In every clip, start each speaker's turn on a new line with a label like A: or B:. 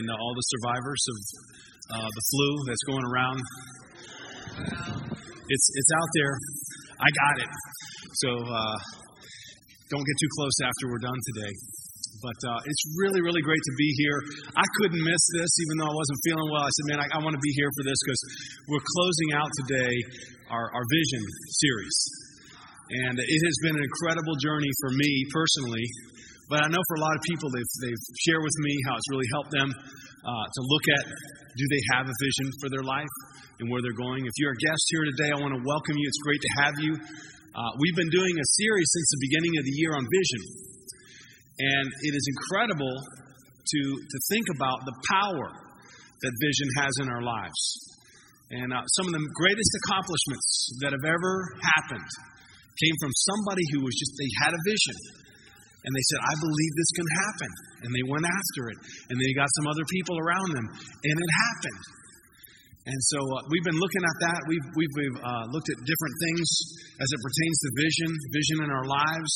A: and all the survivors of uh, the flu that's going around. It's, it's out there. I got it. So uh, don't get too close after we're done today. But uh, it's really, really great to be here. I couldn't miss this, even though I wasn't feeling well. I said, man, I, I want to be here for this because we're closing out today our, our vision series. And it has been an incredible journey for me personally. But I know for a lot of people, they've, they've shared with me how it's really helped them uh, to look at do they have a vision for their life and where they're going. If you're a guest here today, I want to welcome you. It's great to have you. Uh, we've been doing a series since the beginning of the year on vision. And it is incredible to, to think about the power that vision has in our lives. And uh, some of the greatest accomplishments that have ever happened came from somebody who was just, they had a vision. And they said, I believe this can happen. And they went after it. And they got some other people around them. And it happened. And so uh, we've been looking at that. We've, we've, we've uh, looked at different things as it pertains to vision, vision in our lives,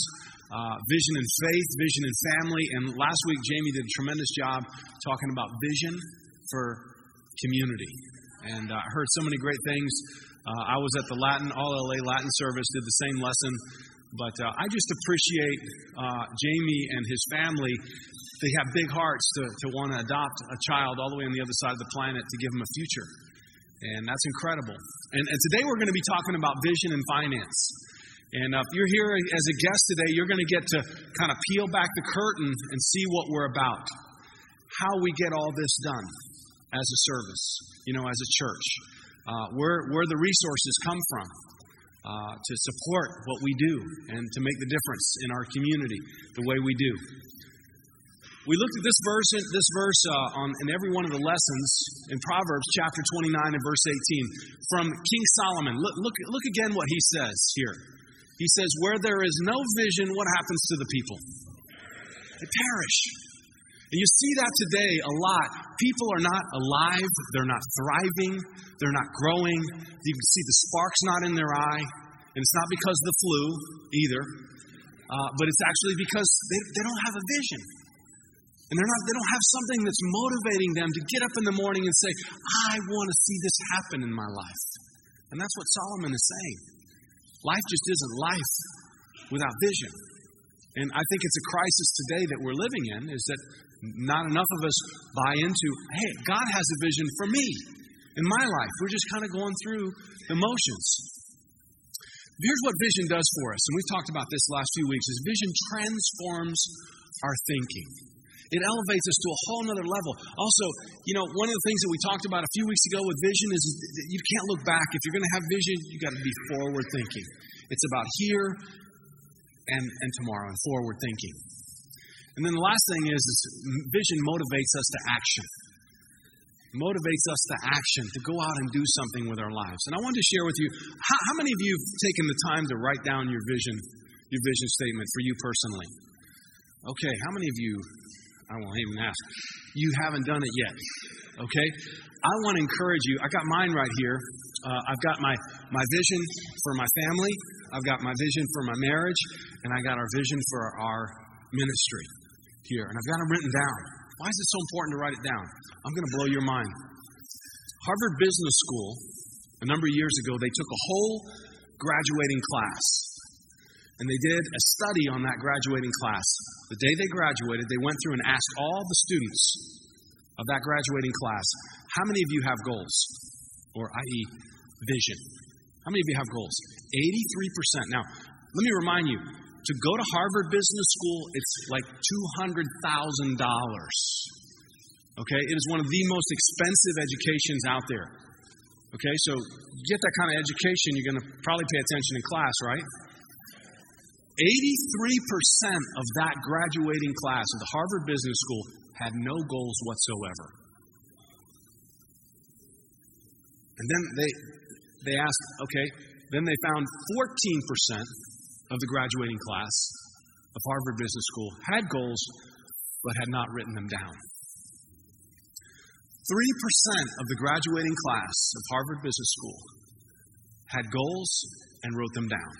A: uh, vision in faith, vision in family. And last week, Jamie did a tremendous job talking about vision for community. And I uh, heard so many great things. Uh, I was at the Latin, All LA Latin service, did the same lesson. But uh, I just appreciate Jamie and his family. They have big hearts to, to want to adopt a child all the way on the other side of the planet to give him a future. And that's incredible. And, and today we're going to be talking about vision and finance. And uh, if you're here as a guest today, you're going to get to kind of peel back the curtain and see what we're about. How we get all this done as a service, you know, as a church. Uh, where, where the resources come from uh, to support what we do and to make the difference in our community the way we do. We looked at this verse, this verse uh, on, in every one of the lessons in Proverbs chapter 29 and verse 18 from King Solomon. Look, look, look again what he says here. He says, Where there is no vision, what happens to the people? They perish. And you see that today a lot. People are not alive, they're not thriving, they're not growing. You can see the sparks not in their eye. And it's not because of the flu either, uh, but it's actually because they, they don't have a vision. And they're not, they don't have something that's motivating them to get up in the morning and say, I want to see this happen in my life. And that's what Solomon is saying. Life just isn't life without vision. And I think it's a crisis today that we're living in is that not enough of us buy into, hey, God has a vision for me in my life. We're just kind of going through the motions. Here's what vision does for us, and we've talked about this last few weeks, is vision transforms our thinking. It elevates us to a whole other level. Also, you know, one of the things that we talked about a few weeks ago with vision is you can't look back. If you're going to have vision, you got to be forward thinking. It's about here and, and tomorrow and forward thinking. And then the last thing is, is vision motivates us to action. Motivates us to action, to go out and do something with our lives. And I wanted to share with you how, how many of you have taken the time to write down your vision, your vision statement for you personally? Okay, how many of you I won't even ask. You haven't done it yet. Okay? I want to encourage you. I got mine right here. Uh, I've got my, my vision for my family, I've got my vision for my marriage, and I got our vision for our ministry here. And I've got them written down. Why is it so important to write it down? I'm going to blow your mind. Harvard Business School, a number of years ago, they took a whole graduating class and they did a study on that graduating class. The day they graduated, they went through and asked all the students of that graduating class, how many of you have goals? Or, i.e., vision. How many of you have goals? 83%. Now, let me remind you to go to Harvard Business School, it's like $200,000. Okay? It is one of the most expensive educations out there. Okay? So, get that kind of education, you're going to probably pay attention in class, right? 83% of that graduating class of the Harvard Business School had no goals whatsoever. And then they, they asked, okay, then they found 14% of the graduating class of Harvard Business School had goals but had not written them down. 3% of the graduating class of Harvard Business School had goals and wrote them down.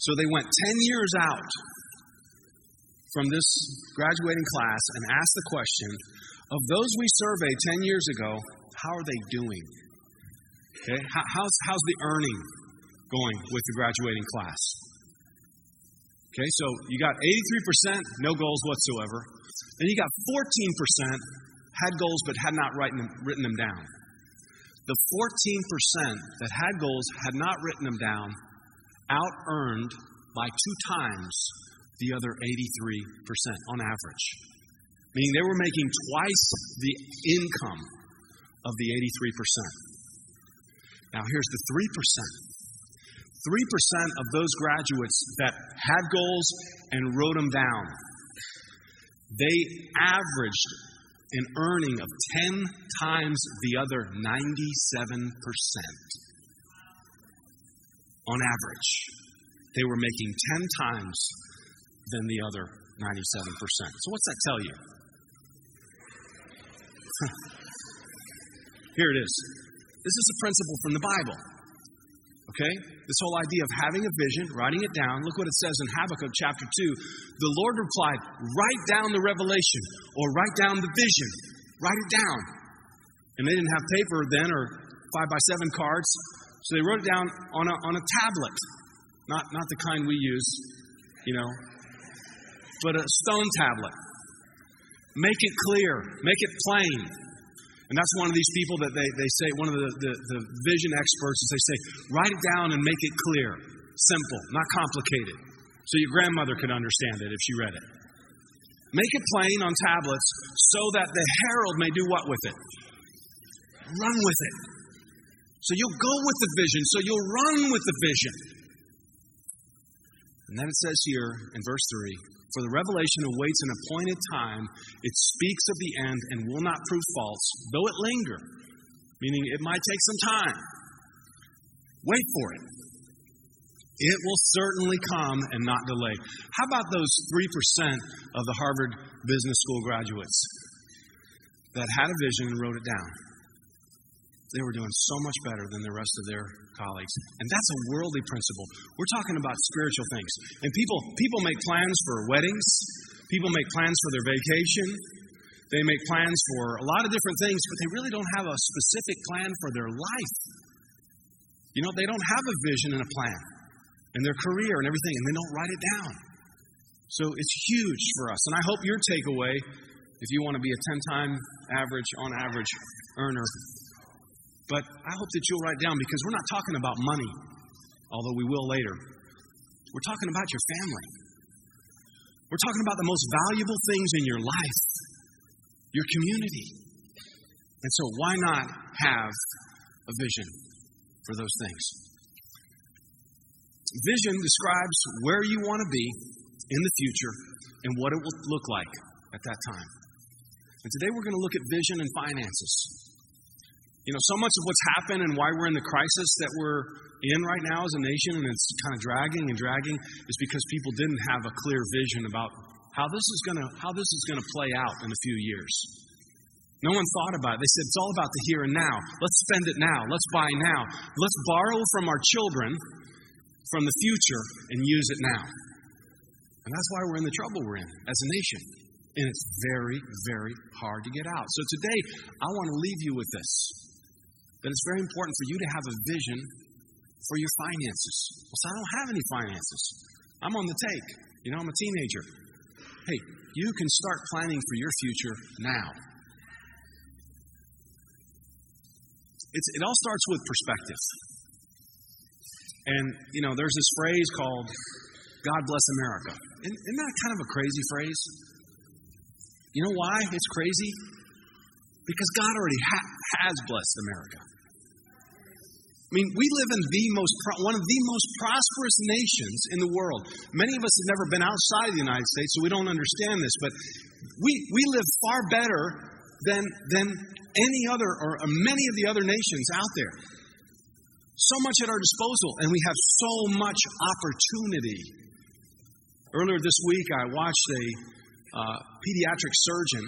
A: So they went 10 years out from this graduating class and asked the question Of those we surveyed 10 years ago, how are they doing? Okay, how's, how's the earning going with the graduating class? Okay, so you got 83% no goals whatsoever. Then you got 14% had goals but had not written them, written them down. The 14% that had goals had not written them down out earned by two times the other 83% on average. Meaning they were making twice the income of the 83%. Now here's the 3%. 3% of those graduates that had goals and wrote them down, they averaged an earning of 10 times the other 97% on average. They were making 10 times than the other 97%. So, what's that tell you? Here it is. This is a principle from the Bible. Okay? This whole idea of having a vision, writing it down. Look what it says in Habakkuk chapter 2. The Lord replied, Write down the revelation or write down the vision. Write it down. And they didn't have paper then or five by seven cards. So they wrote it down on a, on a tablet. Not, not the kind we use, you know, but a stone tablet. Make it clear, make it plain. And that's one of these people that they, they say, one of the, the, the vision experts, is they say, write it down and make it clear, simple, not complicated, so your grandmother could understand it if she read it. Make it plain on tablets so that the herald may do what with it? Run with it. So you'll go with the vision, so you'll run with the vision. And then it says here in verse 3 for the revelation awaits an appointed time. It speaks of the end and will not prove false, though it linger, meaning it might take some time. Wait for it. It will certainly come and not delay. How about those 3% of the Harvard Business School graduates that had a vision and wrote it down? They were doing so much better than the rest of their colleagues. And that's a worldly principle. We're talking about spiritual things. And people, people make plans for weddings, people make plans for their vacation, they make plans for a lot of different things, but they really don't have a specific plan for their life. You know, they don't have a vision and a plan and their career and everything, and they don't write it down. So it's huge for us. And I hope your takeaway, if you want to be a 10 time average, on average earner, but I hope that you'll write down because we're not talking about money, although we will later. We're talking about your family. We're talking about the most valuable things in your life, your community. And so, why not have a vision for those things? Vision describes where you want to be in the future and what it will look like at that time. And today we're going to look at vision and finances. You know, so much of what's happened and why we're in the crisis that we're in right now as a nation and it's kind of dragging and dragging is because people didn't have a clear vision about how this is going to how this is going to play out in a few years. No one thought about it. They said it's all about the here and now. Let's spend it now. Let's buy now. Let's borrow from our children from the future and use it now. And that's why we're in the trouble we're in as a nation. And it's very, very hard to get out. So today, I want to leave you with this that it's very important for you to have a vision for your finances. Well, so I don't have any finances. I'm on the take. You know, I'm a teenager. Hey, you can start planning for your future now. It's, it all starts with perspective. And, you know, there's this phrase called God bless America. Isn't, isn't that kind of a crazy phrase? You know why it's crazy? Because God already ha- has blessed America. I mean, we live in the most, one of the most prosperous nations in the world. Many of us have never been outside of the United States, so we don't understand this, but we, we live far better than, than any other or many of the other nations out there. So much at our disposal, and we have so much opportunity. Earlier this week, I watched a uh, pediatric surgeon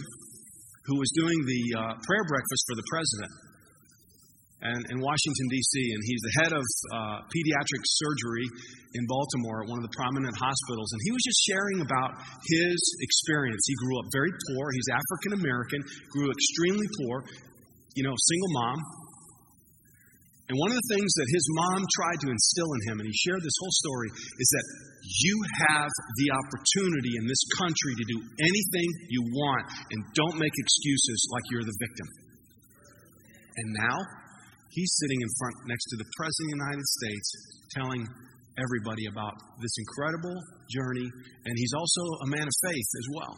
A: who was doing the uh, prayer breakfast for the president. And, in Washington, D.C., and he's the head of uh, pediatric surgery in Baltimore at one of the prominent hospitals. And he was just sharing about his experience. He grew up very poor. He's African American, grew extremely poor, you know, single mom. And one of the things that his mom tried to instill in him, and he shared this whole story, is that you have the opportunity in this country to do anything you want, and don't make excuses like you're the victim. And now, he's sitting in front next to the President of the United States telling everybody about this incredible journey, and he's also a man of faith as well.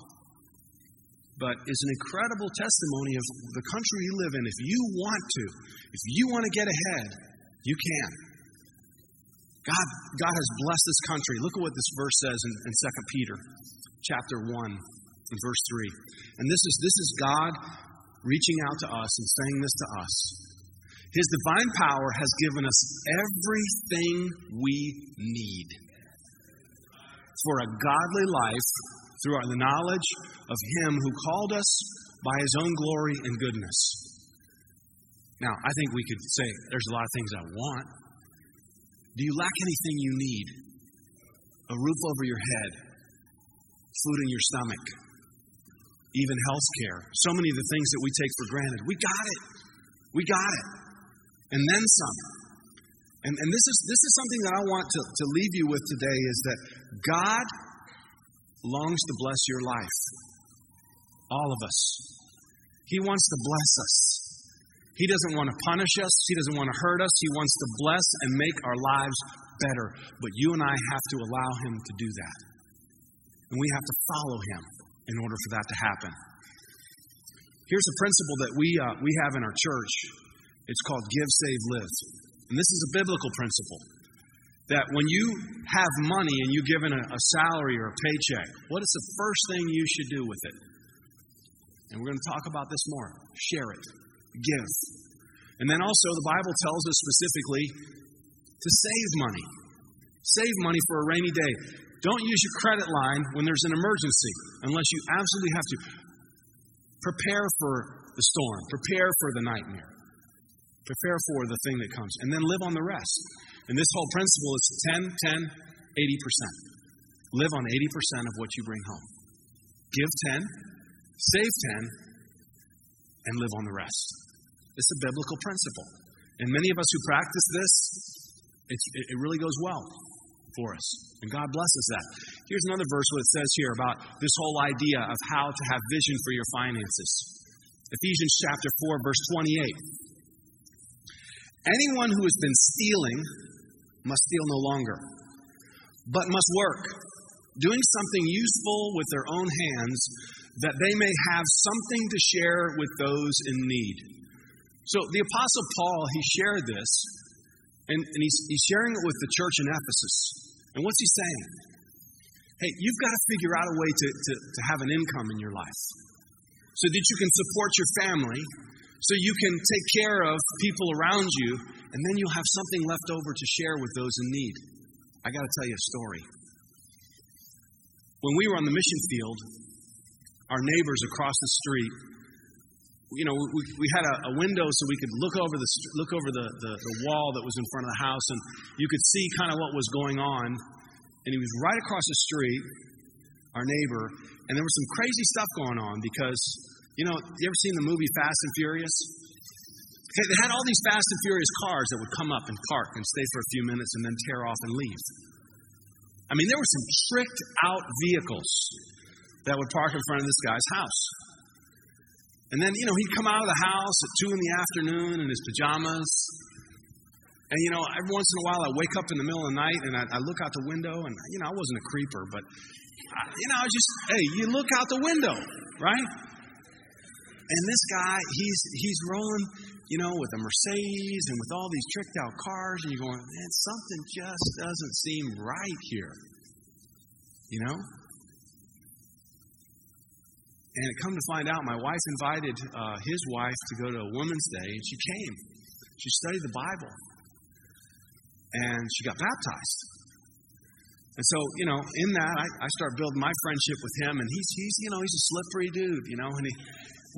A: But is an incredible testimony of the country you live in. If you want to, if you want to get ahead, you can. God, God has blessed this country. Look at what this verse says in, in 2 Peter chapter 1 and verse 3. And this is this is God reaching out to us and saying this to us. His divine power has given us everything we need for a godly life through the knowledge of Him who called us by His own glory and goodness. Now, I think we could say there's a lot of things I want. Do you lack anything you need? A roof over your head, food in your stomach, even health care. So many of the things that we take for granted. We got it. We got it. And then some. And, and this, is, this is something that I want to, to leave you with today is that God longs to bless your life. All of us. He wants to bless us. He doesn't want to punish us. He doesn't want to hurt us. He wants to bless and make our lives better. But you and I have to allow Him to do that. And we have to follow Him in order for that to happen. Here's a principle that we, uh, we have in our church it's called Give, Save, Live. And this is a biblical principle that when you have money and you're given a, a salary or a paycheck, what is the first thing you should do with it? And we're going to talk about this more. Share it, give. And then also, the Bible tells us specifically to save money. Save money for a rainy day. Don't use your credit line when there's an emergency unless you absolutely have to. Prepare for the storm, prepare for the nightmare, prepare for the thing that comes, and then live on the rest. And this whole principle is 10, 10, 80%. Live on 80% of what you bring home. Give 10, save 10, and live on the rest. It's a biblical principle. And many of us who practice this, it, it really goes well for us. And God blesses that. Here's another verse where it says here about this whole idea of how to have vision for your finances. Ephesians chapter 4, verse 28. Anyone who has been stealing must steal no longer, but must work, doing something useful with their own hands, that they may have something to share with those in need. So the Apostle Paul, he shared this, and, and he's, he's sharing it with the church in Ephesus. And what's he saying? Hey, you've got to figure out a way to, to, to have an income in your life so that you can support your family so you can take care of people around you, and then you'll have something left over to share with those in need. I got to tell you a story. When we were on the mission field, our neighbors across the street, you know, we, we had a, a window so we could look over the look over the, the, the wall that was in front of the house, and you could see kind of what was going on. And he was right across the street, our neighbor, and there was some crazy stuff going on because you know, you ever seen the movie Fast and Furious? Okay, they had all these Fast and Furious cars that would come up and park and stay for a few minutes and then tear off and leave. I mean, there were some tricked out vehicles that would park in front of this guy's house. And then, you know, he'd come out of the house at 2 in the afternoon in his pajamas. And, you know, every once in a while I wake up in the middle of the night and I, I look out the window and, you know, I wasn't a creeper, but, I, you know, I just, hey, you look out the window, right? And this guy, he's he's rolling, you know, with a Mercedes and with all these tricked out cars, and you're going, man, something just doesn't seem right here. You know? And it come to find out, my wife invited uh, his wife to go to a women's day, and she came. She studied the Bible, and she got baptized. And so, you know, in that, I, I start building my friendship with him, and he's, he's, you know, he's a slippery dude, you know, and he,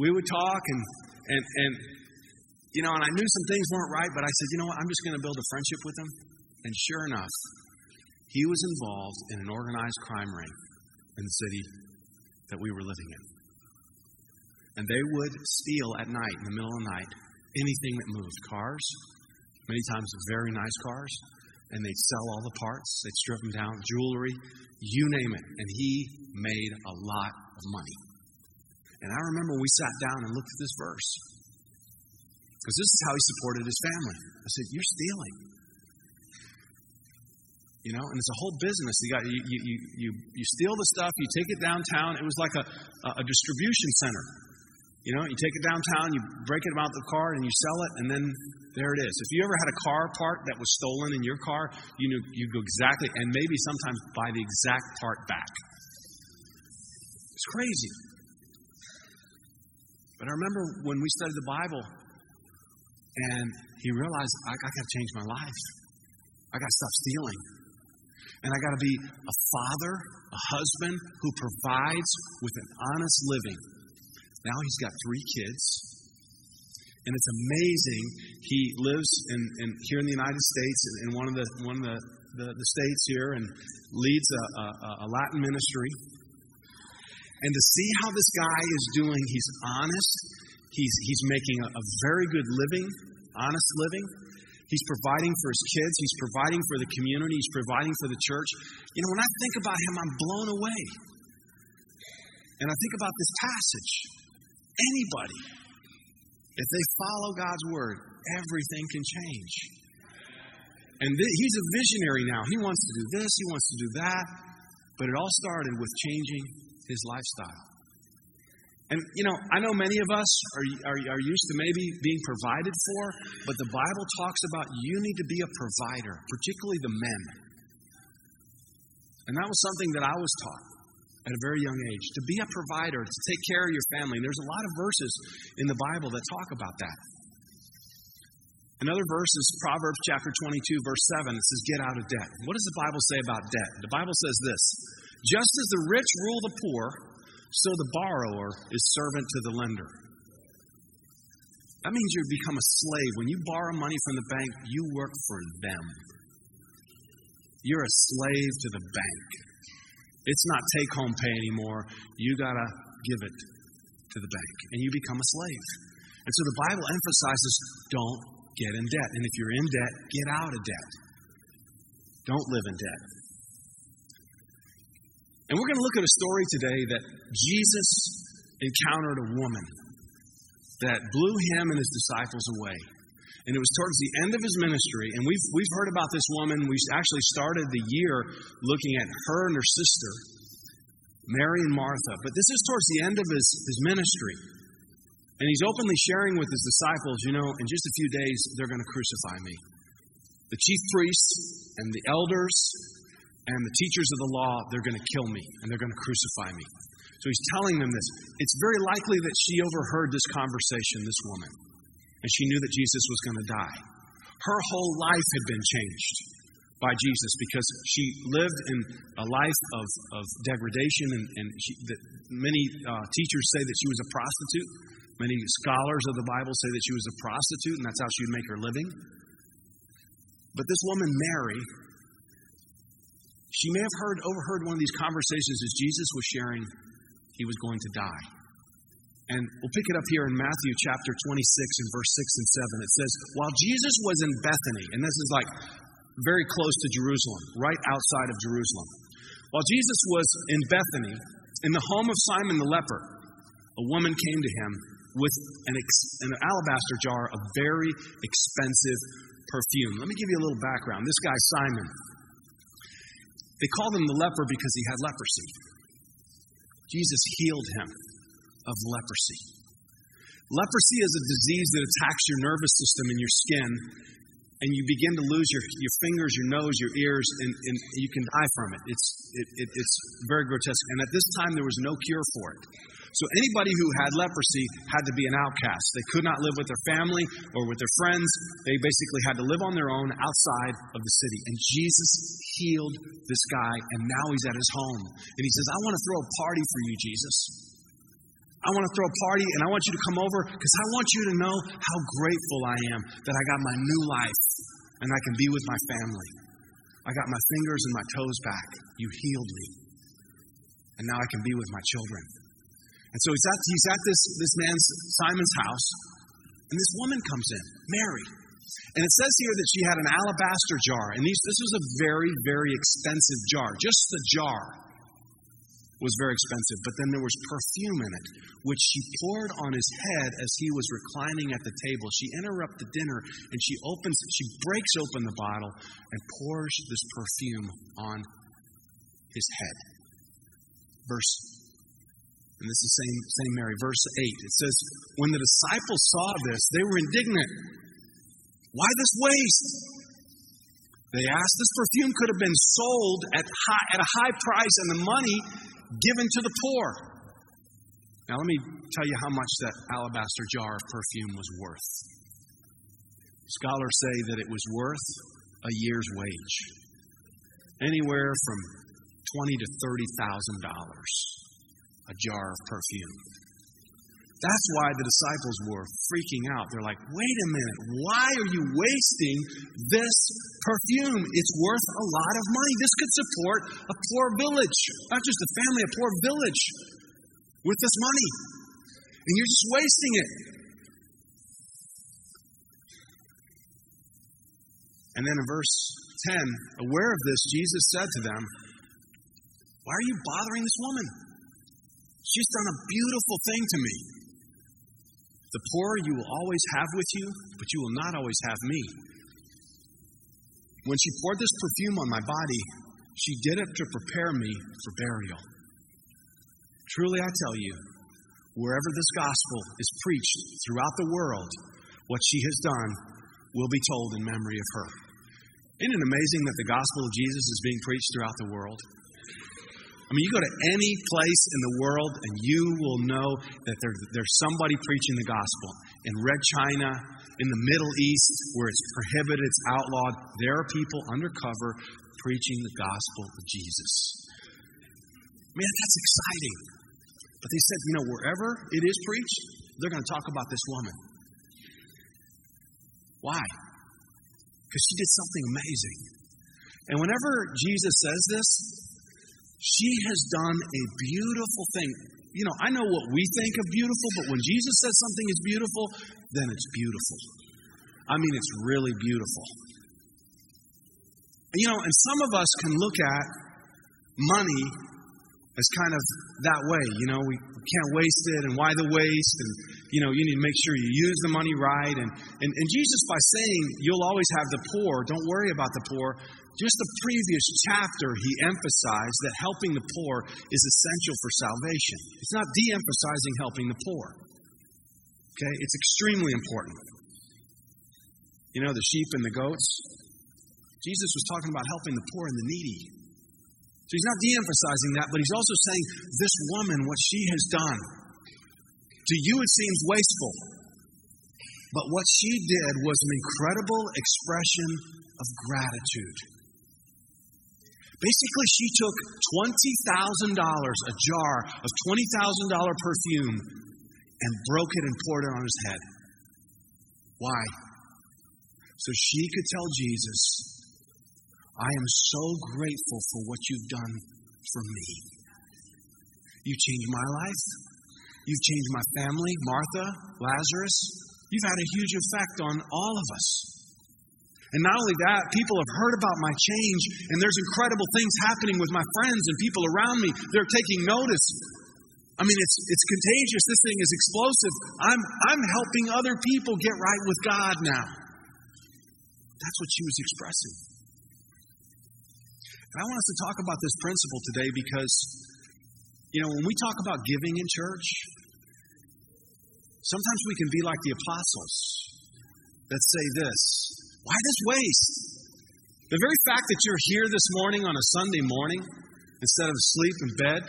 A: we would talk, and, and, and You know, and I knew some things weren't right, but I said, you know what? I'm just going to build a friendship with him. And sure enough, he was involved in an organized crime ring in the city that we were living in. And they would steal at night, in the middle of the night, anything that moved cars, many times very nice cars, and they'd sell all the parts, they'd strip them down, jewelry, you name it. And he made a lot of money. And I remember we sat down and looked at this verse. Because this is how he supported his family. I said, You're stealing. You know, and it's a whole business. You got you you you you steal the stuff, you take it downtown. It was like a, a distribution center. You know, you take it downtown, you break it out the car, and you sell it, and then there it is. If you ever had a car part that was stolen in your car, you knew you go exactly, and maybe sometimes buy the exact part back. It's crazy. But I remember when we studied the Bible, and he realized I, I got to change my life. I got to stop stealing. And I got to be a father, a husband who provides with an honest living. Now he's got three kids. And it's amazing. He lives in, in here in the United States in one of the one of the, the, the states here and leads a, a, a Latin ministry. And to see how this guy is doing, he's honest. He's, he's making a, a very good living, honest living. He's providing for his kids. He's providing for the community. He's providing for the church. You know, when I think about him, I'm blown away. And I think about this passage. Anybody, if they follow God's word, everything can change. And th- he's a visionary now. He wants to do this, he wants to do that. But it all started with changing his lifestyle. And, you know, I know many of us are, are, are, used to maybe being provided for, but the Bible talks about you need to be a provider, particularly the men. And that was something that I was taught at a very young age to be a provider, to take care of your family. And there's a lot of verses in the Bible that talk about that. Another verse is Proverbs chapter 22, verse 7. It says, Get out of debt. What does the Bible say about debt? The Bible says this Just as the rich rule the poor, so the borrower is servant to the lender. That means you become a slave. When you borrow money from the bank, you work for them. You're a slave to the bank. It's not take home pay anymore. You got to give it to the bank, and you become a slave. And so the Bible emphasizes don't get in debt. And if you're in debt, get out of debt. Don't live in debt. And we're going to look at a story today that Jesus encountered a woman that blew him and his disciples away. And it was towards the end of his ministry. And we've, we've heard about this woman. We actually started the year looking at her and her sister, Mary and Martha. But this is towards the end of his, his ministry. And he's openly sharing with his disciples, you know, in just a few days, they're going to crucify me. The chief priests and the elders and the teachers of the law, they're going to kill me and they're going to crucify me. So he's telling them this. It's very likely that she overheard this conversation, this woman, and she knew that Jesus was going to die. Her whole life had been changed by Jesus because she lived in a life of, of degradation, and, and she, many uh, teachers say that she was a prostitute. Many scholars of the Bible say that she was a prostitute, and that's how she would make her living. But this woman, Mary, she may have heard, overheard one of these conversations as Jesus was sharing he was going to die. And we'll pick it up here in Matthew chapter 26 and verse 6 and 7. It says, While Jesus was in Bethany, and this is like very close to Jerusalem, right outside of Jerusalem. While Jesus was in Bethany, in the home of Simon the leper, a woman came to him with an, ex- an alabaster jar of very expensive perfume. Let me give you a little background. This guy, Simon, they called him the leper because he had leprosy. Jesus healed him of leprosy. Leprosy is a disease that attacks your nervous system and your skin, and you begin to lose your, your fingers, your nose, your ears, and, and you can die from it. It's, it, it, it's very grotesque. And at this time, there was no cure for it. So anybody who had leprosy had to be an outcast. They could not live with their family or with their friends. They basically had to live on their own outside of the city. And Jesus healed this guy, and now he's at his home. And he says, I want to throw a party for you, Jesus. I want to throw a party and I want you to come over because I want you to know how grateful I am that I got my new life and I can be with my family. I got my fingers and my toes back. You healed me. And now I can be with my children. And so he's at, he's at this, this man's, Simon's house, and this woman comes in, Mary. And it says here that she had an alabaster jar. And these, this was a very, very expensive jar. Just the jar was very expensive. But then there was perfume in it, which she poured on his head as he was reclining at the table. She interrupted dinner and she opens, she breaks open the bottle and pours this perfume on his head. Verse and this is same, same Mary, verse 8. It says, When the disciples saw this, they were indignant. Why this waste? They asked, This perfume could have been sold at, high, at a high price and the money given to the poor. Now, let me tell you how much that alabaster jar of perfume was worth. Scholars say that it was worth a year's wage, anywhere from twenty to thirty thousand dollars a jar of perfume. That's why the disciples were freaking out. They're like, wait a minute, why are you wasting this perfume? It's worth a lot of money. This could support a poor village, not just a family, a poor village with this money. And you're just wasting it. And then in verse 10, aware of this, Jesus said to them, Why are you bothering this woman? She's done a beautiful thing to me. The poor you will always have with you, but you will not always have me. When she poured this perfume on my body, she did it to prepare me for burial. Truly, I tell you, wherever this gospel is preached throughout the world, what she has done will be told in memory of her. Isn't it amazing that the gospel of Jesus is being preached throughout the world? I mean, you go to any place in the world and you will know that there, there's somebody preaching the gospel. In Red China, in the Middle East, where it's prohibited, it's outlawed, there are people undercover preaching the gospel of Jesus. Man, that's exciting. But they said, you know, wherever it is preached, they're going to talk about this woman. Why? Because she did something amazing. And whenever Jesus says this, she has done a beautiful thing. You know, I know what we think of beautiful, but when Jesus says something is beautiful, then it's beautiful. I mean, it's really beautiful. You know, and some of us can look at money as kind of that way. You know, we can't waste it, and why the waste? And, you know, you need to make sure you use the money right. And, and, and Jesus, by saying you'll always have the poor, don't worry about the poor, just the previous chapter, he emphasized that helping the poor is essential for salvation. It's not de emphasizing helping the poor. Okay? It's extremely important. You know, the sheep and the goats? Jesus was talking about helping the poor and the needy. So he's not de emphasizing that, but he's also saying this woman, what she has done, to you it seems wasteful. But what she did was an incredible expression of gratitude. Basically, she took $20,000, a jar of $20,000 perfume, and broke it and poured it on his head. Why? So she could tell Jesus, I am so grateful for what you've done for me. You changed my life. You've changed my family, Martha, Lazarus. You've had a huge effect on all of us. And not only that, people have heard about my change, and there's incredible things happening with my friends and people around me. They're taking notice. I mean, it's, it's contagious. This thing is explosive. I'm, I'm helping other people get right with God now. That's what she was expressing. And I want us to talk about this principle today because, you know, when we talk about giving in church, sometimes we can be like the apostles that say this why this waste? The very fact that you're here this morning on a Sunday morning instead of asleep in bed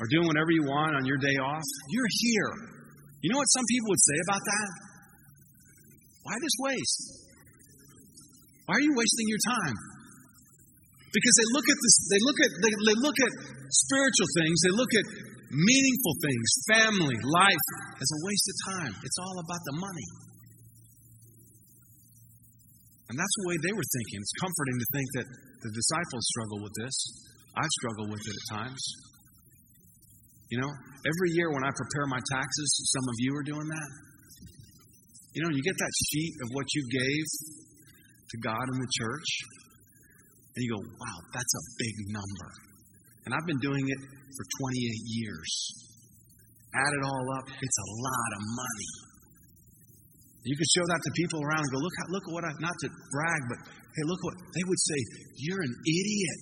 A: or doing whatever you want on your day off, you're here. You know what some people would say about that? Why this waste? Why are you wasting your time? Because they look at this, they look at they, they look at spiritual things, they look at meaningful things, family, life, as a waste of time. It's all about the money. And that's the way they were thinking. It's comforting to think that the disciples struggle with this. I struggle with it at times. You know, every year when I prepare my taxes, some of you are doing that. You know, you get that sheet of what you gave to God and the church, and you go, wow, that's a big number. And I've been doing it for 28 years. Add it all up, it's a lot of money. You could show that to people around and go, look, look at what I, not to brag, but hey, look what, they would say, you're an idiot.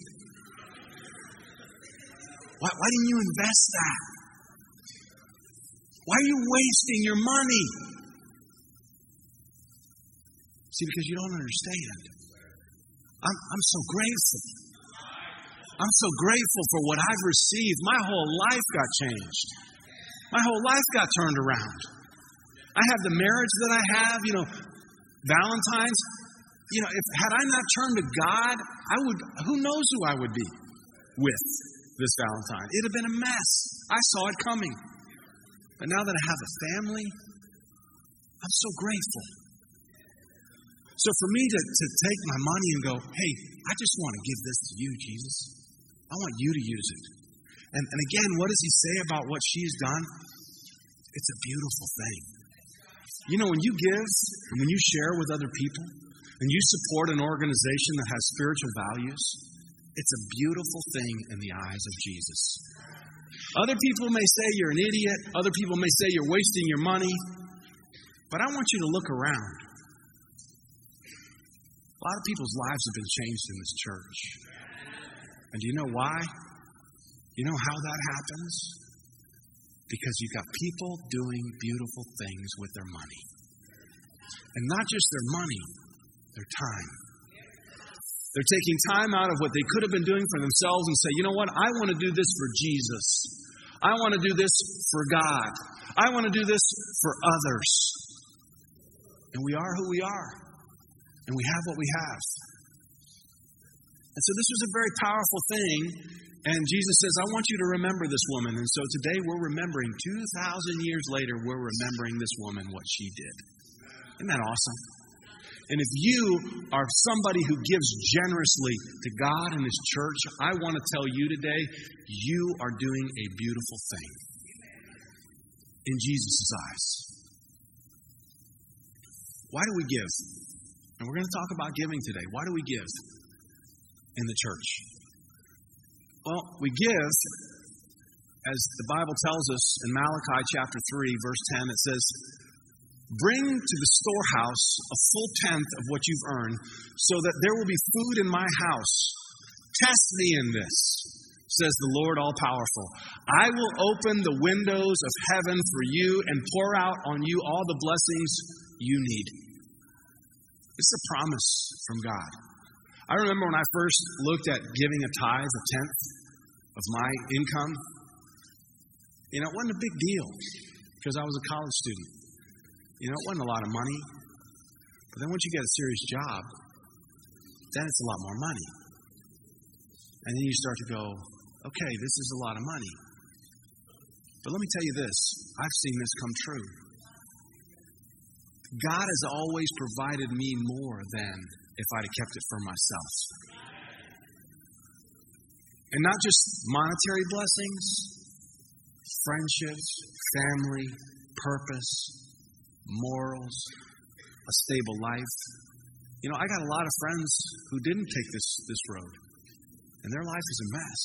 A: Why, why didn't you invest that? Why are you wasting your money? See, because you don't understand. I'm, I'm so grateful. I'm so grateful for what I've received. My whole life got changed. My whole life got turned around. I have the marriage that I have, you know, Valentine's. You know, if had I not turned to God, I would who knows who I would be with this Valentine. It'd have been a mess. I saw it coming. But now that I have a family, I'm so grateful. So for me to, to take my money and go, hey, I just want to give this to you, Jesus. I want you to use it. And, and again, what does he say about what she's done? It's a beautiful thing. You know, when you give and when you share with other people and you support an organization that has spiritual values, it's a beautiful thing in the eyes of Jesus. Other people may say you're an idiot, other people may say you're wasting your money, but I want you to look around. A lot of people's lives have been changed in this church. And do you know why? You know how that happens? Because you've got people doing beautiful things with their money. And not just their money, their time. They're taking time out of what they could have been doing for themselves and say, you know what? I want to do this for Jesus. I want to do this for God. I want to do this for others. And we are who we are. And we have what we have. And so this was a very powerful thing. And Jesus says, I want you to remember this woman. And so today we're remembering, 2,000 years later, we're remembering this woman, what she did. Isn't that awesome? And if you are somebody who gives generously to God and His church, I want to tell you today, you are doing a beautiful thing in Jesus' eyes. Why do we give? And we're going to talk about giving today. Why do we give in the church? Well, we give, as the Bible tells us in Malachi chapter 3, verse 10, it says, Bring to the storehouse a full tenth of what you've earned, so that there will be food in my house. Test me in this, says the Lord all powerful. I will open the windows of heaven for you and pour out on you all the blessings you need. It's a promise from God. I remember when I first looked at giving a tithe, a tenth of my income. You know, it wasn't a big deal because I was a college student. You know, it wasn't a lot of money. But then once you get a serious job, then it's a lot more money. And then you start to go, okay, this is a lot of money. But let me tell you this I've seen this come true. God has always provided me more than if I'd have kept it for myself. And not just monetary blessings, friendships, family, purpose, morals, a stable life. You know, I got a lot of friends who didn't take this, this road, and their life is a mess.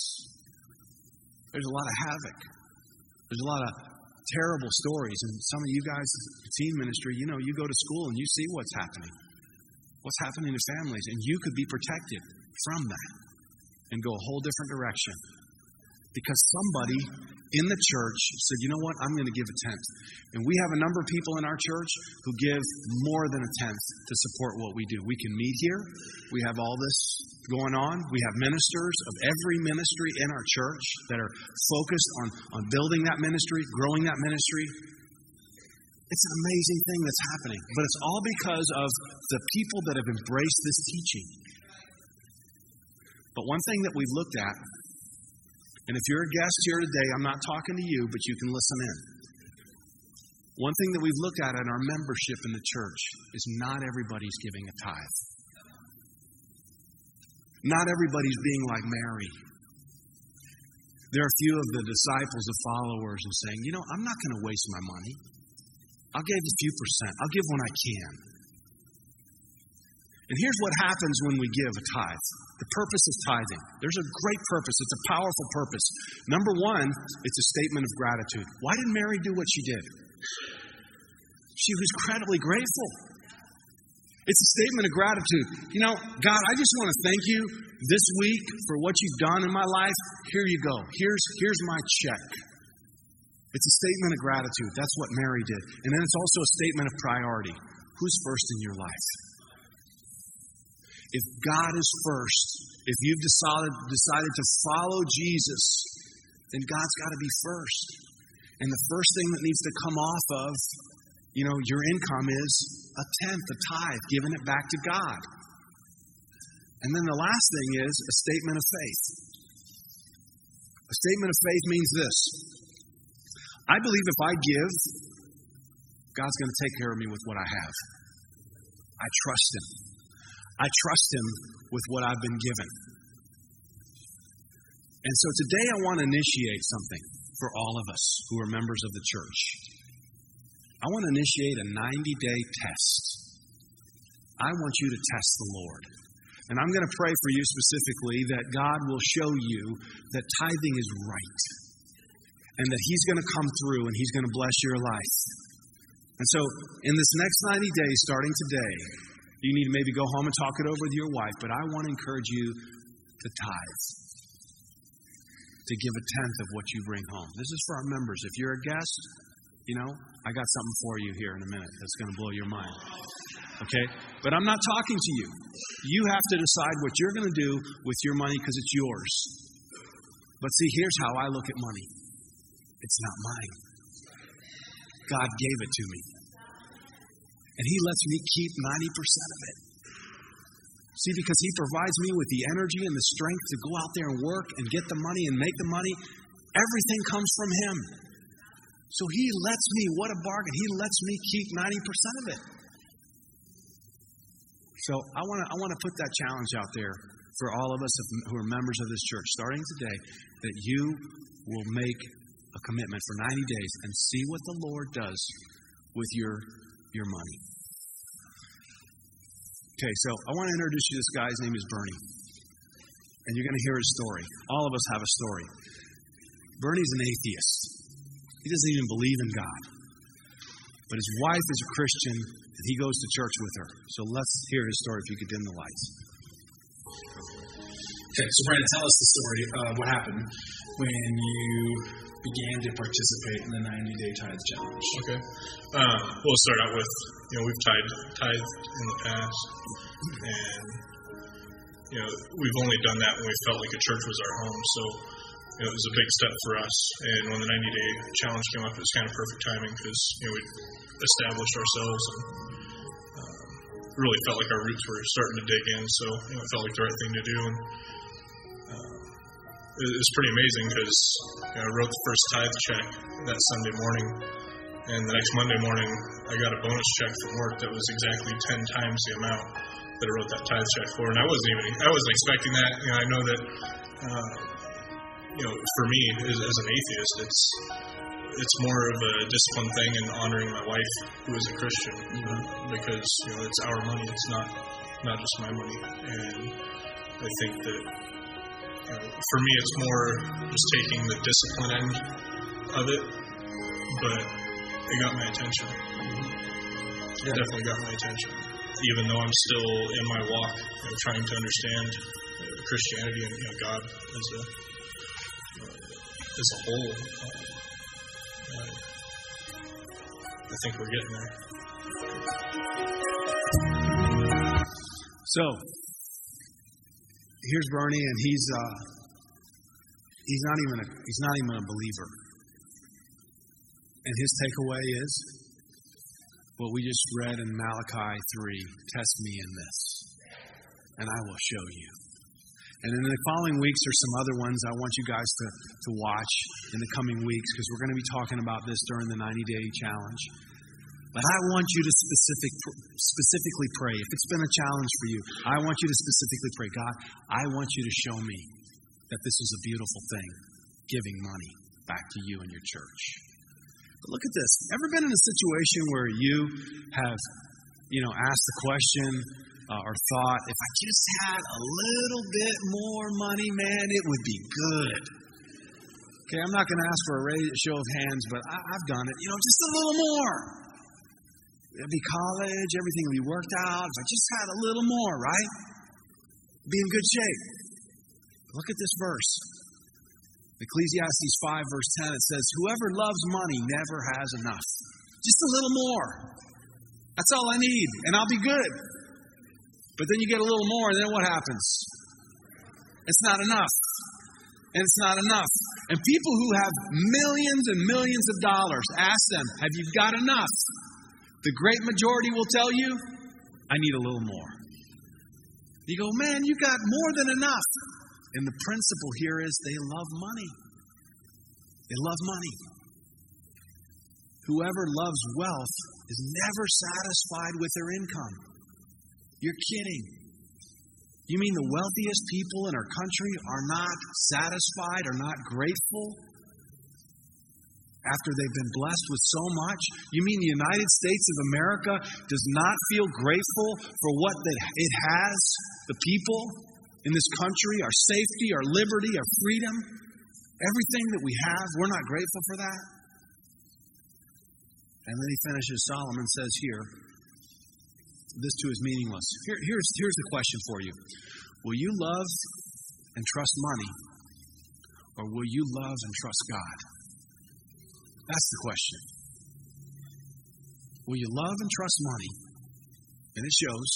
A: There's a lot of havoc. There's a lot of terrible stories. And some of you guys, teen ministry, you know, you go to school and you see what's happening. What's happening to families. And you could be protected from that and go a whole different direction. Because somebody in the church said, you know what, I'm going to give a tenth. And we have a number of people in our church who give more than a tenth to support what we do. We can meet here. We have all this going on. We have ministers of every ministry in our church that are focused on, on building that ministry, growing that ministry. It's an amazing thing that's happening. But it's all because of the people that have embraced this teaching. But one thing that we've looked at And if you're a guest here today, I'm not talking to you, but you can listen in. One thing that we've looked at in our membership in the church is not everybody's giving a tithe. Not everybody's being like Mary. There are a few of the disciples, the followers, and saying, you know, I'm not going to waste my money. I'll give a few percent. I'll give when I can. And here's what happens when we give a tithe the purpose of tithing. There's a great purpose, it's a powerful purpose. Number one, it's a statement of gratitude. Why did Mary do what she did? She was incredibly grateful. It's a statement of gratitude. You know, God, I just want to thank you this week for what you've done in my life. Here you go. Here's, here's my check. It's a statement of gratitude. That's what Mary did. And then it's also a statement of priority. Who's first in your life? If God is first, if you've decided, decided to follow Jesus, then God's got to be first. And the first thing that needs to come off of, you know, your income is a tenth, a tithe, giving it back to God. And then the last thing is a statement of faith. A statement of faith means this I believe if I give, God's going to take care of me with what I have. I trust Him. I trust Him with what I've been given. And so today I want to initiate something for all of us who are members of the church. I want to initiate a 90 day test. I want you to test the Lord. And I'm going to pray for you specifically that God will show you that tithing is right and that He's going to come through and He's going to bless your life. And so, in this next 90 days, starting today, you need to maybe go home and talk it over with your wife, but I want to encourage you to tithe, to give a tenth of what you bring home. This is for our members. If you're a guest, you know, I got something for you here in a minute that's going to blow your mind. Okay? But I'm not talking to you. You have to decide what you're going to do with your money because it's yours. But see, here's how I look at money it's not mine. God gave it to me. And He lets me keep 90% of it. See, because He provides me with the energy and the strength to go out there and work and get the money and make the money, everything comes from Him. So He lets me, what a bargain, He lets me keep 90% of it. So I want to I want to put that challenge out there for all of us who are members of this church, starting today, that you will make a commitment for 90 days and see what the Lord does with your, your money. Okay, so I want to introduce you to this guy. His name is Bernie. And you're going to hear his story. All of us have a story. Bernie's an atheist, he doesn't even believe in God. But his wife is a Christian, and he goes to church with her. So let's hear his story if you could dim the lights.
B: Okay, so Brandon, tell us the story of what happened when you began to participate in the 90 day tithe challenge?
C: Okay. Uh, we'll start out with, you know, we've tithed, tithe in the past, and, you know, we've only done that when we felt like a church was our home. So, you know, it was a big step for us. And when the 90 day challenge came up, it was kind of perfect timing because, you know, we established ourselves and uh, really felt like our roots were starting to dig in. So, you know, it felt like the right thing to do. And, was pretty amazing because you know, I wrote the first tithe check that Sunday morning, and the next Monday morning I got a bonus check from work that was exactly ten times the amount that I wrote that tithe check for, and I wasn't even I wasn't expecting that. You know, I know that uh, you know for me as, as an atheist, it's it's more of a discipline thing and honoring my wife who is a Christian mm-hmm. because you know it's our money, it's not not just my money, and I think that for me, it's more just taking the discipline end of it, but it got my attention. It definitely got my attention, even though I'm still in my walk, you know, trying to understand Christianity and you know, God as a as a whole. Uh, I think we're getting there.
A: So, here's Bernie, and he's uh, he's not even a, he's not even a believer. And his takeaway is what we just read in Malachi 3 Test me in this, and I will show you. And in the following weeks, there's some other ones I want you guys to, to watch in the coming weeks because we're going to be talking about this during the 90 day challenge. But I want you to specific, specifically pray. If it's been a challenge for you, I want you to specifically pray God, I want you to show me that this is a beautiful thing, giving money back to you and your church. But look at this. Ever been in a situation where you have, you know, asked the question, uh, or thought, if I just had a little bit more money, man, it would be good. Okay, I'm not going to ask for a show of hands, but I, have done it. You know, just a little more. It'd be college, everything would be worked out. If I just had a little more, right? Be in good shape. Look at this verse. Ecclesiastes 5, verse 10, it says, Whoever loves money never has enough. Just a little more. That's all I need, and I'll be good. But then you get a little more, and then what happens? It's not enough. And it's not enough. And people who have millions and millions of dollars, ask them, Have you got enough? The great majority will tell you, I need a little more. You go, Man, you got more than enough. And the principle here is they love money. They love money. Whoever loves wealth is never satisfied with their income. You're kidding. You mean the wealthiest people in our country are not satisfied, are not grateful after they've been blessed with so much? You mean the United States of America does not feel grateful for what it has, the people in this country, our safety, our liberty, our freedom, everything that we have, we're not grateful for that? And then he finishes, Solomon says here, this too is meaningless. Here, here's, here's the question for you Will you love and trust money, or will you love and trust God? That's the question. Will you love and trust money, and it shows,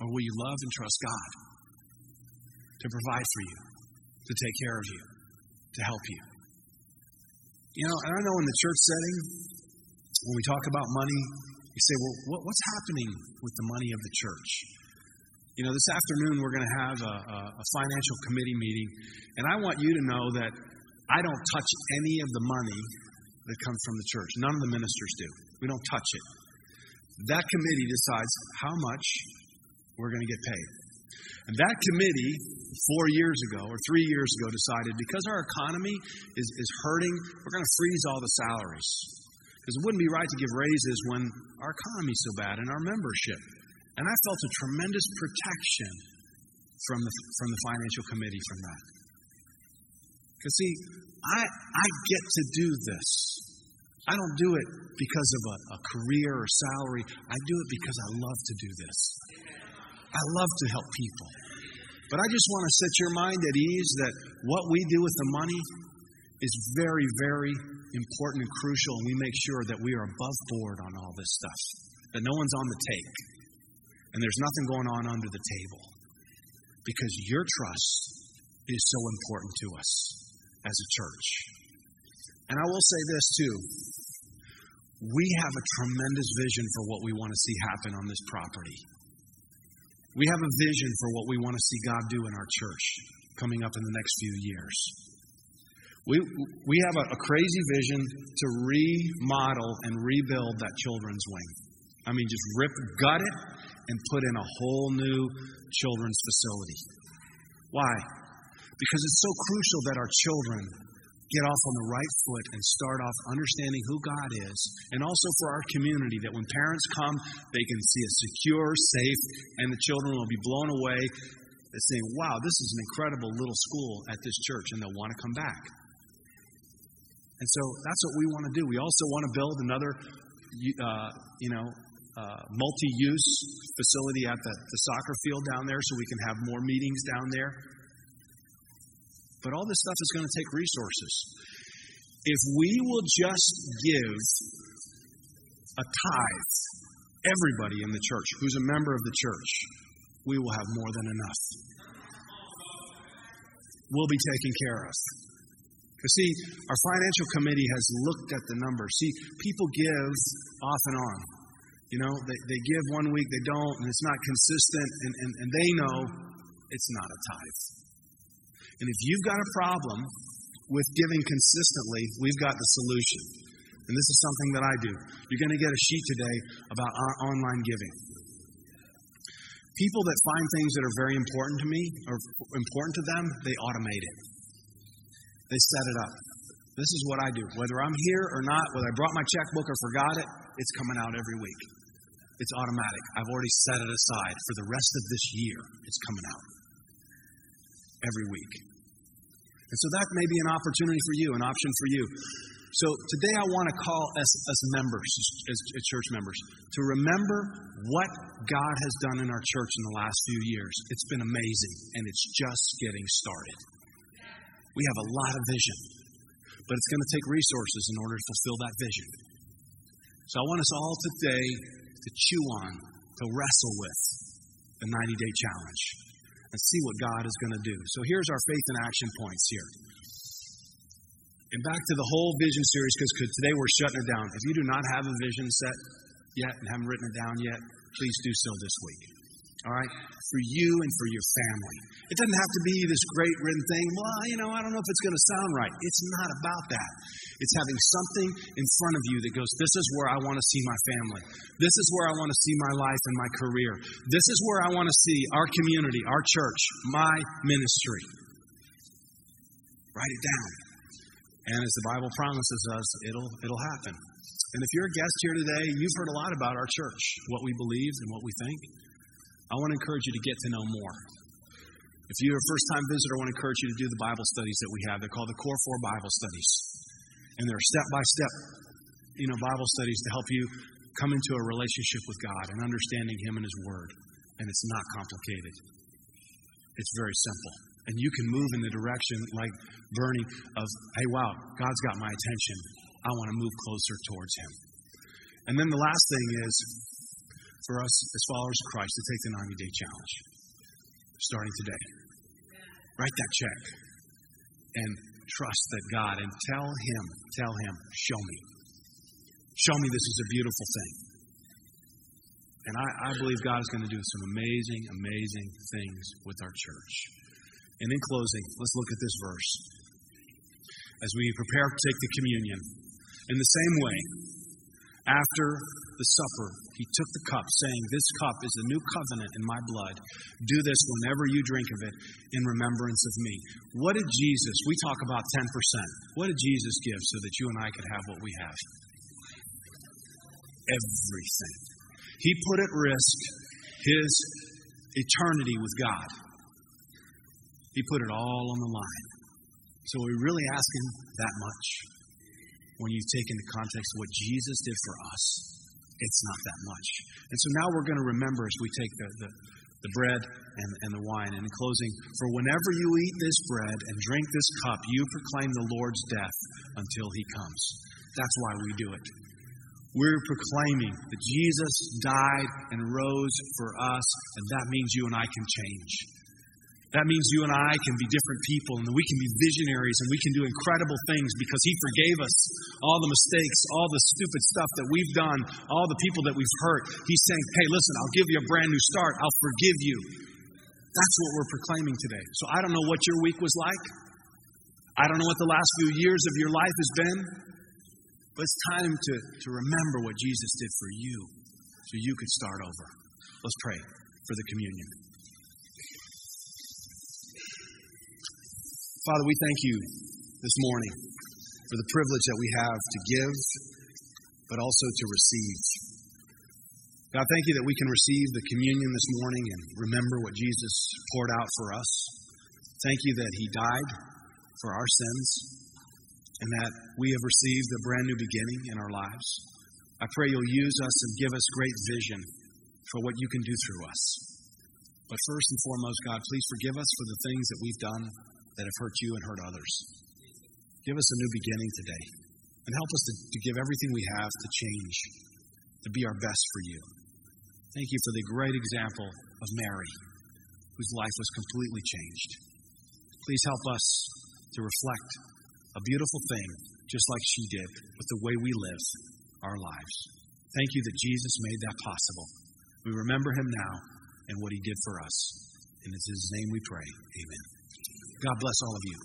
A: or will you love and trust God to provide for you, to take care of you, to help you? You know, and I know in the church setting, when we talk about money, you say, well, what, what's happening with the money of the church? You know, this afternoon we're going to have a, a financial committee meeting, and I want you to know that I don't touch any of the money that come from the church. None of the ministers do. We don't touch it. That committee decides how much we're going to get paid. And that committee, four years ago or three years ago, decided because our economy is, is hurting, we're going to freeze all the salaries. Because it wouldn't be right to give raises when our economy's so bad and our membership. And I felt a tremendous protection from the, from the financial committee from that. Because, see, I, I get to do this. I don't do it because of a, a career or salary. I do it because I love to do this. I love to help people. But I just want to set your mind at ease that what we do with the money is very, very important and crucial, and we make sure that we are above board on all this stuff, that no one's on the take, and there's nothing going on under the table. Because your trust is so important to us as a church. And I will say this too we have a tremendous vision for what we want to see happen on this property. We have a vision for what we want to see God do in our church coming up in the next few years. We, we have a, a crazy vision to remodel and rebuild that children's wing. I mean, just rip, gut it, and put in a whole new children's facility. Why? Because it's so crucial that our children get off on the right foot and start off understanding who God is, and also for our community that when parents come, they can see a secure, safe, and the children will be blown away saying, Wow, this is an incredible little school at this church, and they'll want to come back. And so that's what we want to do. We also want to build another, uh, you know, uh, multi-use facility at the, the soccer field down there so we can have more meetings down there. But all this stuff is going to take resources. If we will just give a tithe, everybody in the church who's a member of the church, we will have more than enough. We'll be taken care of. But see, our financial committee has looked at the numbers. See, people give off and on. You know, they, they give one week, they don't, and it's not consistent, and, and, and they know it's not a tithe. And if you've got a problem with giving consistently, we've got the solution. And this is something that I do. You're going to get a sheet today about online giving. People that find things that are very important to me or important to them, they automate it. They set it up. This is what I do. Whether I'm here or not, whether I brought my checkbook or forgot it, it's coming out every week. It's automatic. I've already set it aside for the rest of this year. It's coming out every week. And so that may be an opportunity for you, an option for you. So today I want to call us as members, as, as church members, to remember what God has done in our church in the last few years. It's been amazing, and it's just getting started. We have a lot of vision, but it's going to take resources in order to fulfill that vision. So I want us all today to chew on, to wrestle with the 90 day challenge and see what God is going to do. So here's our faith and action points here. And back to the whole vision series, because today we're shutting it down. If you do not have a vision set yet and haven't written it down yet, please do so this week. All right? For you and for your family. It doesn't have to be this great written thing. Well, you know, I don't know if it's going to sound right. It's not about that. It's having something in front of you that goes, This is where I want to see my family. This is where I want to see my life and my career. This is where I want to see our community, our church, my ministry. Write it down. And as the Bible promises us, it'll, it'll happen. And if you're a guest here today, you've heard a lot about our church, what we believe and what we think. I want to encourage you to get to know more. If you're a first time visitor, I want to encourage you to do the Bible studies that we have. They're called the Core Four Bible Studies. And they're step by step, you know, Bible studies to help you come into a relationship with God and understanding Him and His Word. And it's not complicated, it's very simple. And you can move in the direction, like Bernie, of, hey, wow, God's got my attention. I want to move closer towards Him. And then the last thing is for us as followers of Christ to take the 90 day challenge starting today. Write that check and trust that God and tell Him, tell Him, show me. Show me this is a beautiful thing. And I, I believe God is going to do some amazing, amazing things with our church. And in closing, let's look at this verse. As we prepare to take the communion, in the same way, after the supper, he took the cup, saying, This cup is the new covenant in my blood. Do this whenever you drink of it in remembrance of me. What did Jesus, we talk about 10%. What did Jesus give so that you and I could have what we have? Everything. He put at risk his eternity with God. He put it all on the line. So are we really asking that much when you take into context what Jesus did for us? It's not that much. And so now we're going to remember as we take the, the, the bread and, and the wine. And in closing, for whenever you eat this bread and drink this cup, you proclaim the Lord's death until he comes. That's why we do it. We're proclaiming that Jesus died and rose for us, and that means you and I can change. That means you and I can be different people and we can be visionaries and we can do incredible things because He forgave us all the mistakes, all the stupid stuff that we've done, all the people that we've hurt. He's saying, hey, listen, I'll give you a brand new start. I'll forgive you. That's what we're proclaiming today. So I don't know what your week was like. I don't know what the last few years of your life has been. But it's time to, to remember what Jesus did for you so you could start over. Let's pray for the communion. Father, we thank you this morning for the privilege that we have to give, but also to receive. God, thank you that we can receive the communion this morning and remember what Jesus poured out for us. Thank you that he died for our sins and that we have received a brand new beginning in our lives. I pray you'll use us and give us great vision for what you can do through us. But first and foremost, God, please forgive us for the things that we've done that have hurt you and hurt others. Give us a new beginning today and help us to, to give everything we have to change, to be our best for you. Thank you for the great example of Mary, whose life was completely changed. Please help us to reflect a beautiful thing, just like she did, with the way we live our lives. Thank you that Jesus made that possible. We remember him now and what he did for us. And it's his name we pray. Amen. God bless all of you.